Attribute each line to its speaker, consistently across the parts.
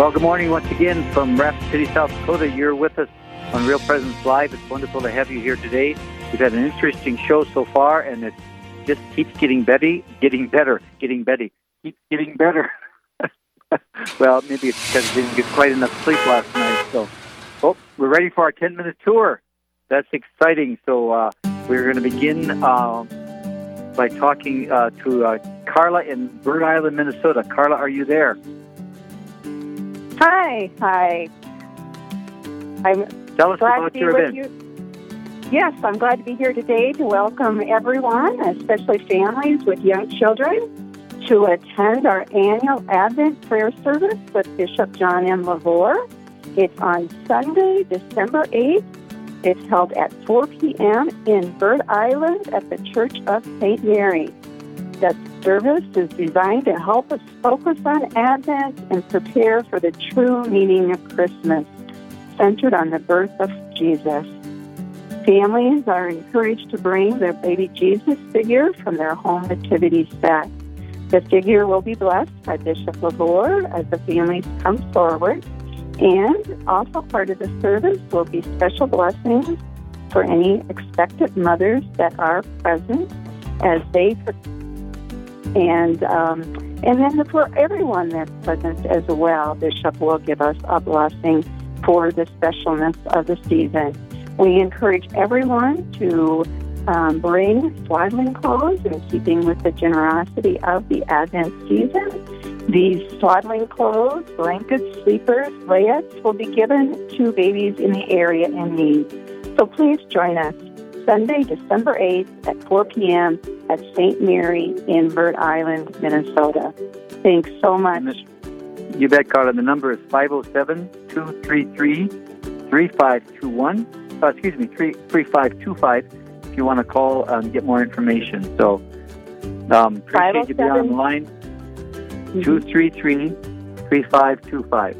Speaker 1: Well, good morning once again from Rapid City, South Dakota. You're with us on Real Presence Live. It's wonderful to have you here today. We've had an interesting show so far, and it just keeps getting better, getting better, getting better, keeps getting better. well, maybe it's because I didn't get quite enough sleep last night. So, oh, we're ready for our 10 minute tour. That's exciting. So, uh, we're going to begin uh, by talking uh, to uh, Carla in Bird Island, Minnesota. Carla, are you there?
Speaker 2: Hi, hi. I'm
Speaker 1: Tell us
Speaker 2: glad
Speaker 1: about
Speaker 2: to be
Speaker 1: your
Speaker 2: with
Speaker 1: event.
Speaker 2: you. Yes, I'm glad to be here today to welcome everyone, especially families with young children, to attend our annual Advent prayer service with Bishop John M. LeVoir. It's on Sunday, December 8th. It's held at 4 p.m. in Bird Island at the Church of St. Mary. The service is designed to help us focus on Advent and prepare for the true meaning of Christmas, centered on the birth of Jesus. Families are encouraged to bring their baby Jesus figure from their home nativity set. The figure will be blessed by Bishop LeVoir as the families come forward, and also part of the service will be special blessings for any expectant mothers that are present as they and um, and then for everyone that's present as well, Bishop will give us a blessing for the specialness of the season. We encourage everyone to um, bring swaddling clothes in keeping with the generosity of the Advent season. These swaddling clothes, blankets, sleepers, layettes will be given to babies in the area in need. So please join us Sunday, December 8th at 4 p.m. at St. Mary in Bird Island, Minnesota. Thanks so much.
Speaker 1: You bet, Carla. The number is 507 233 3521. Uh, Excuse me, 3525 if you want to call and get more information. So, um, appreciate you being on the line. 233 3525.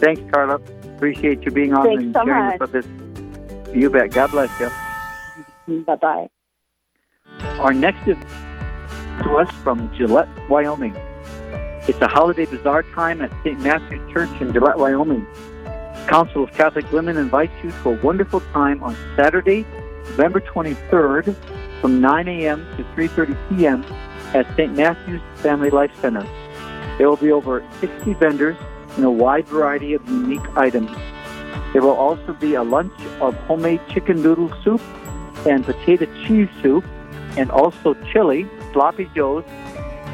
Speaker 1: Thanks, Carla. Appreciate you being on
Speaker 2: Thanks
Speaker 1: and
Speaker 2: so
Speaker 1: sharing
Speaker 2: much.
Speaker 1: with us. You bet. God bless you.
Speaker 2: Bye bye.
Speaker 1: Our next is to us from Gillette, Wyoming. It's a holiday bazaar time at St. Matthew's Church in Gillette, Wyoming. Council of Catholic Women invites you to a wonderful time on Saturday, November 23rd from 9 a.m. to 3.30 p.m. at St. Matthew's Family Life Center. There will be over 60 vendors and a wide variety of unique items. There will also be a lunch of homemade chicken noodle soup and potato cheese soup, and also chili, sloppy joes,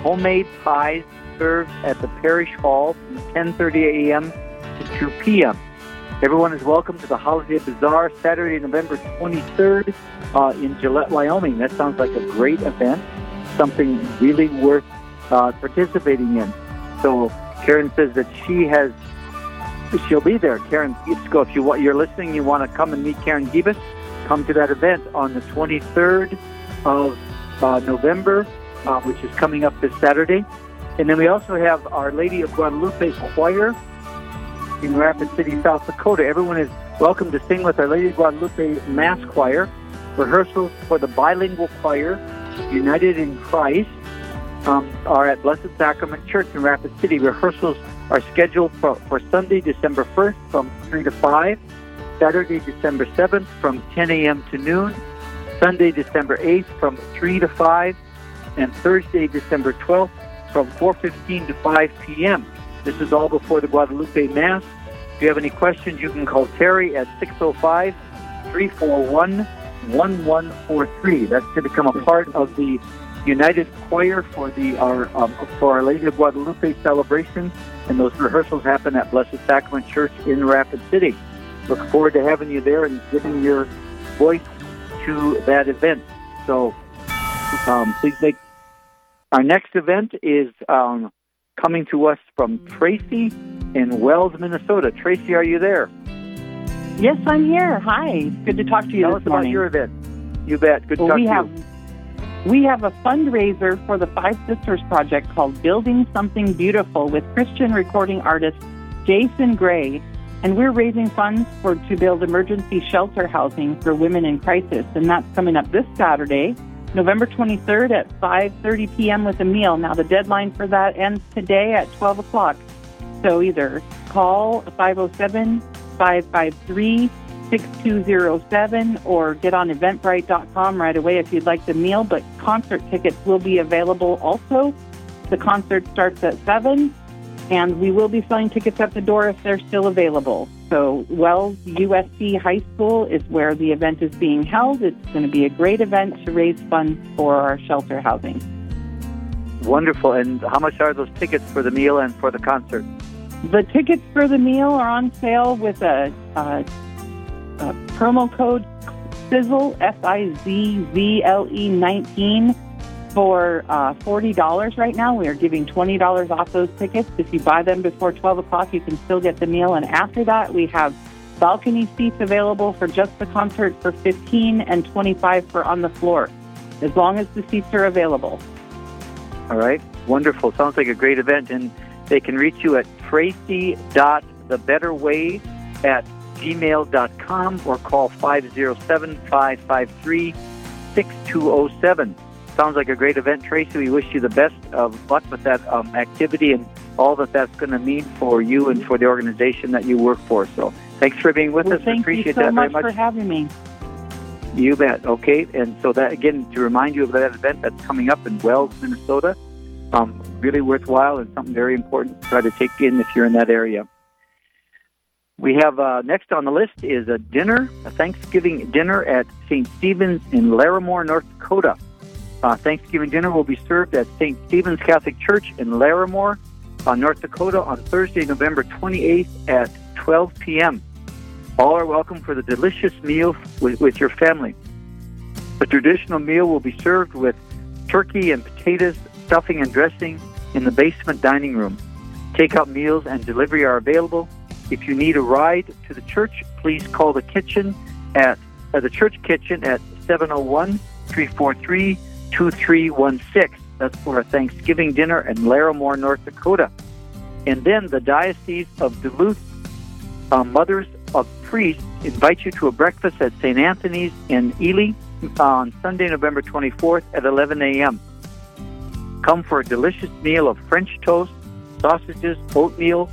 Speaker 1: homemade pies served at the parish hall from 10:30 a.m. to 2 p.m. Everyone is welcome to the Holiday Bazaar Saturday, November 23rd uh, in Gillette, Wyoming. That sounds like a great event, something really worth uh, participating in. So Karen says that she has, she'll be there. Karen Gibsco, if you want, you're listening, you want to come and meet Karen Gibis, come to that event on the 23rd of uh, November, uh, which is coming up this Saturday. And then we also have Our Lady of Guadalupe Choir in Rapid City, South Dakota. Everyone is welcome to sing with Our Lady of Guadalupe Mass Choir. Rehearsals for the bilingual choir, United in Christ, um, are at Blessed Sacrament Church in Rapid City. Rehearsals are scheduled for, for Sunday, December 1st from 3 to 5, Saturday, December 7th from 10 a.m. to noon, Sunday, December 8th from 3 to 5, and Thursday, December 12th from 4.15 to 5 p.m. This is all before the Guadalupe Mass. If you have any questions, you can call Terry at 605 341 1143. That's to become a part of the United Choir for the our um, for Our Lady of Guadalupe celebration, and those rehearsals happen at Blessed Sacrament Church in Rapid City. Look forward to having you there and giving your voice to that event. So um, please make our next event is um, coming to us from Tracy in Wells, Minnesota. Tracy, are you there?
Speaker 3: Yes, I'm here. Hi. Good to talk to you
Speaker 1: Tell
Speaker 3: this
Speaker 1: us about
Speaker 3: morning.
Speaker 1: your event. You bet. Good to talk
Speaker 3: we
Speaker 1: to
Speaker 3: have
Speaker 1: you.
Speaker 3: We have a fundraiser for the Five Sisters project called Building Something Beautiful with Christian recording artist Jason Gray, and we're raising funds for to build emergency shelter housing for women in crisis, and that's coming up this Saturday November 23rd at 5:30 p.m. with a meal. Now the deadline for that ends today at 12 o'clock. So either call oh 507-553-6207 or get on Eventbrite.com right away if you'd like the meal. But concert tickets will be available also. The concert starts at 7 and we will be selling tickets at the door if they're still available. So, Wells USC High School is where the event is being held. It's going to be a great event to raise funds for our shelter housing.
Speaker 1: Wonderful. And how much are those tickets for the meal and for the concert?
Speaker 3: The tickets for the meal are on sale with a, a, a promo code Sizzle, S I Z Z L E 19 for uh, $40 right now. We are giving $20 off those tickets. If you buy them before 12 o'clock, you can still get the meal. And after that, we have balcony seats available for just the concert for 15 and 25 for on the floor, as long as the seats are available.
Speaker 1: All right. Wonderful. Sounds like a great event. And they can reach you at Tracy dot the Better tracy.thebetterway at gmail.com or call 507 553 6207 sounds like a great event, Tracy. We wish you the best of luck with that um, activity and all that that's going to mean for you and for the organization that you work for. So thanks for being with
Speaker 3: well,
Speaker 1: us.
Speaker 3: Thank
Speaker 1: Appreciate
Speaker 3: you so
Speaker 1: that
Speaker 3: much
Speaker 1: very much
Speaker 3: for having me.
Speaker 1: You bet. Okay, and so that again to remind you of that event that's coming up in Wells, Minnesota. Um, really worthwhile and something very important to try to take in if you're in that area. We have uh, next on the list is a dinner, a Thanksgiving dinner at St. Stephen's in Larimore, North Dakota. Uh, Thanksgiving dinner will be served at St. Stephen's Catholic Church in Larimore, uh, North Dakota, on Thursday, November 28th at 12 p.m. All are welcome for the delicious meal with, with your family. The traditional meal will be served with turkey and potatoes, stuffing and dressing in the basement dining room. Takeout meals and delivery are available. If you need a ride to the church, please call the kitchen at uh, the church kitchen at 701 343 2316. That's for a Thanksgiving dinner in Larimore, North Dakota. And then the Diocese of Duluth uh, Mothers of Priests invite you to a breakfast at St. Anthony's in Ely on Sunday, November 24th at 11 a.m. Come for a delicious meal of French toast, sausages, oatmeal,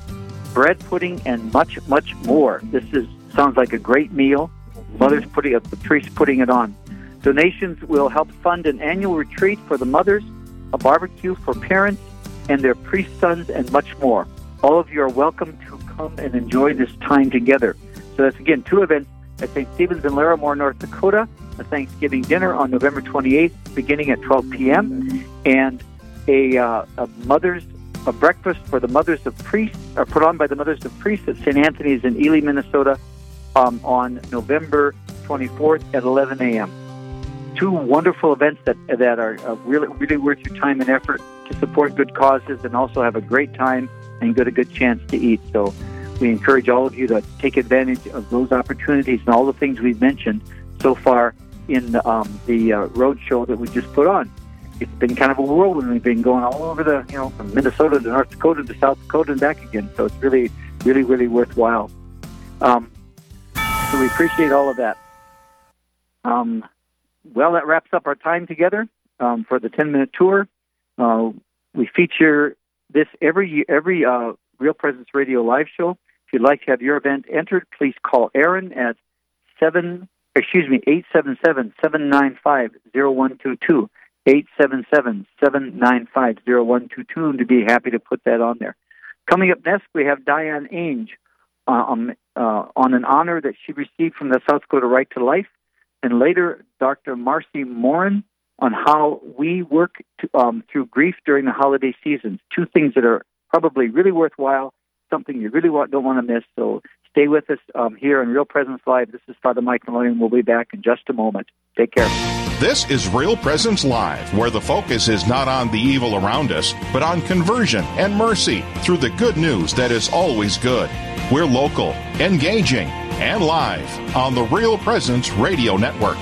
Speaker 1: bread pudding, and much, much more. This is sounds like a great meal. Mothers putting the priests putting it on. Donations will help fund an annual retreat for the mothers, a barbecue for parents and their priest sons, and much more. All of you are welcome to come and enjoy this time together. So that's again two events at St. Stephen's in Larimore, North Dakota, a Thanksgiving dinner on November 28th, beginning at 12 p.m., and a, uh, a mother's a breakfast for the mothers of priests, are put on by the mothers of priests at St. Anthony's in Ely, Minnesota, um, on November 24th at 11 a.m two wonderful events that that are uh, really really worth your time and effort to support good causes and also have a great time and get a good chance to eat. So we encourage all of you to take advantage of those opportunities and all the things we've mentioned so far in um, the uh, road show that we just put on. It's been kind of a whirlwind. We've been going all over the, you know, from Minnesota to North Dakota to South Dakota and back again. So it's really, really, really worthwhile. Um, so we appreciate all of that. Um, well, that wraps up our time together um, for the 10 minute tour. Uh, we feature this every every uh, Real Presence Radio live show. If you'd like to have your event entered, please call Aaron at seven excuse me eight seven seven seven nine five zero one two two eight seven seven seven nine five zero one two two and to be happy to put that on there. Coming up next, we have Diane Ainge uh, um, uh, on an honor that she received from the South Dakota Right to Life and later Dr. Marcy Morin on how we work to, um, through grief during the holiday seasons. Two things that are probably really worthwhile, something you really want, don't want to miss. So stay with us um, here on Real Presence Live. This is Father Mike Maloney, we'll be back in just a moment. Take care.
Speaker 4: This is Real Presence Live, where the focus is not on the evil around us, but on conversion and mercy through the good news that is always good. We're local, engaging, and live on the Real Presence Radio Network.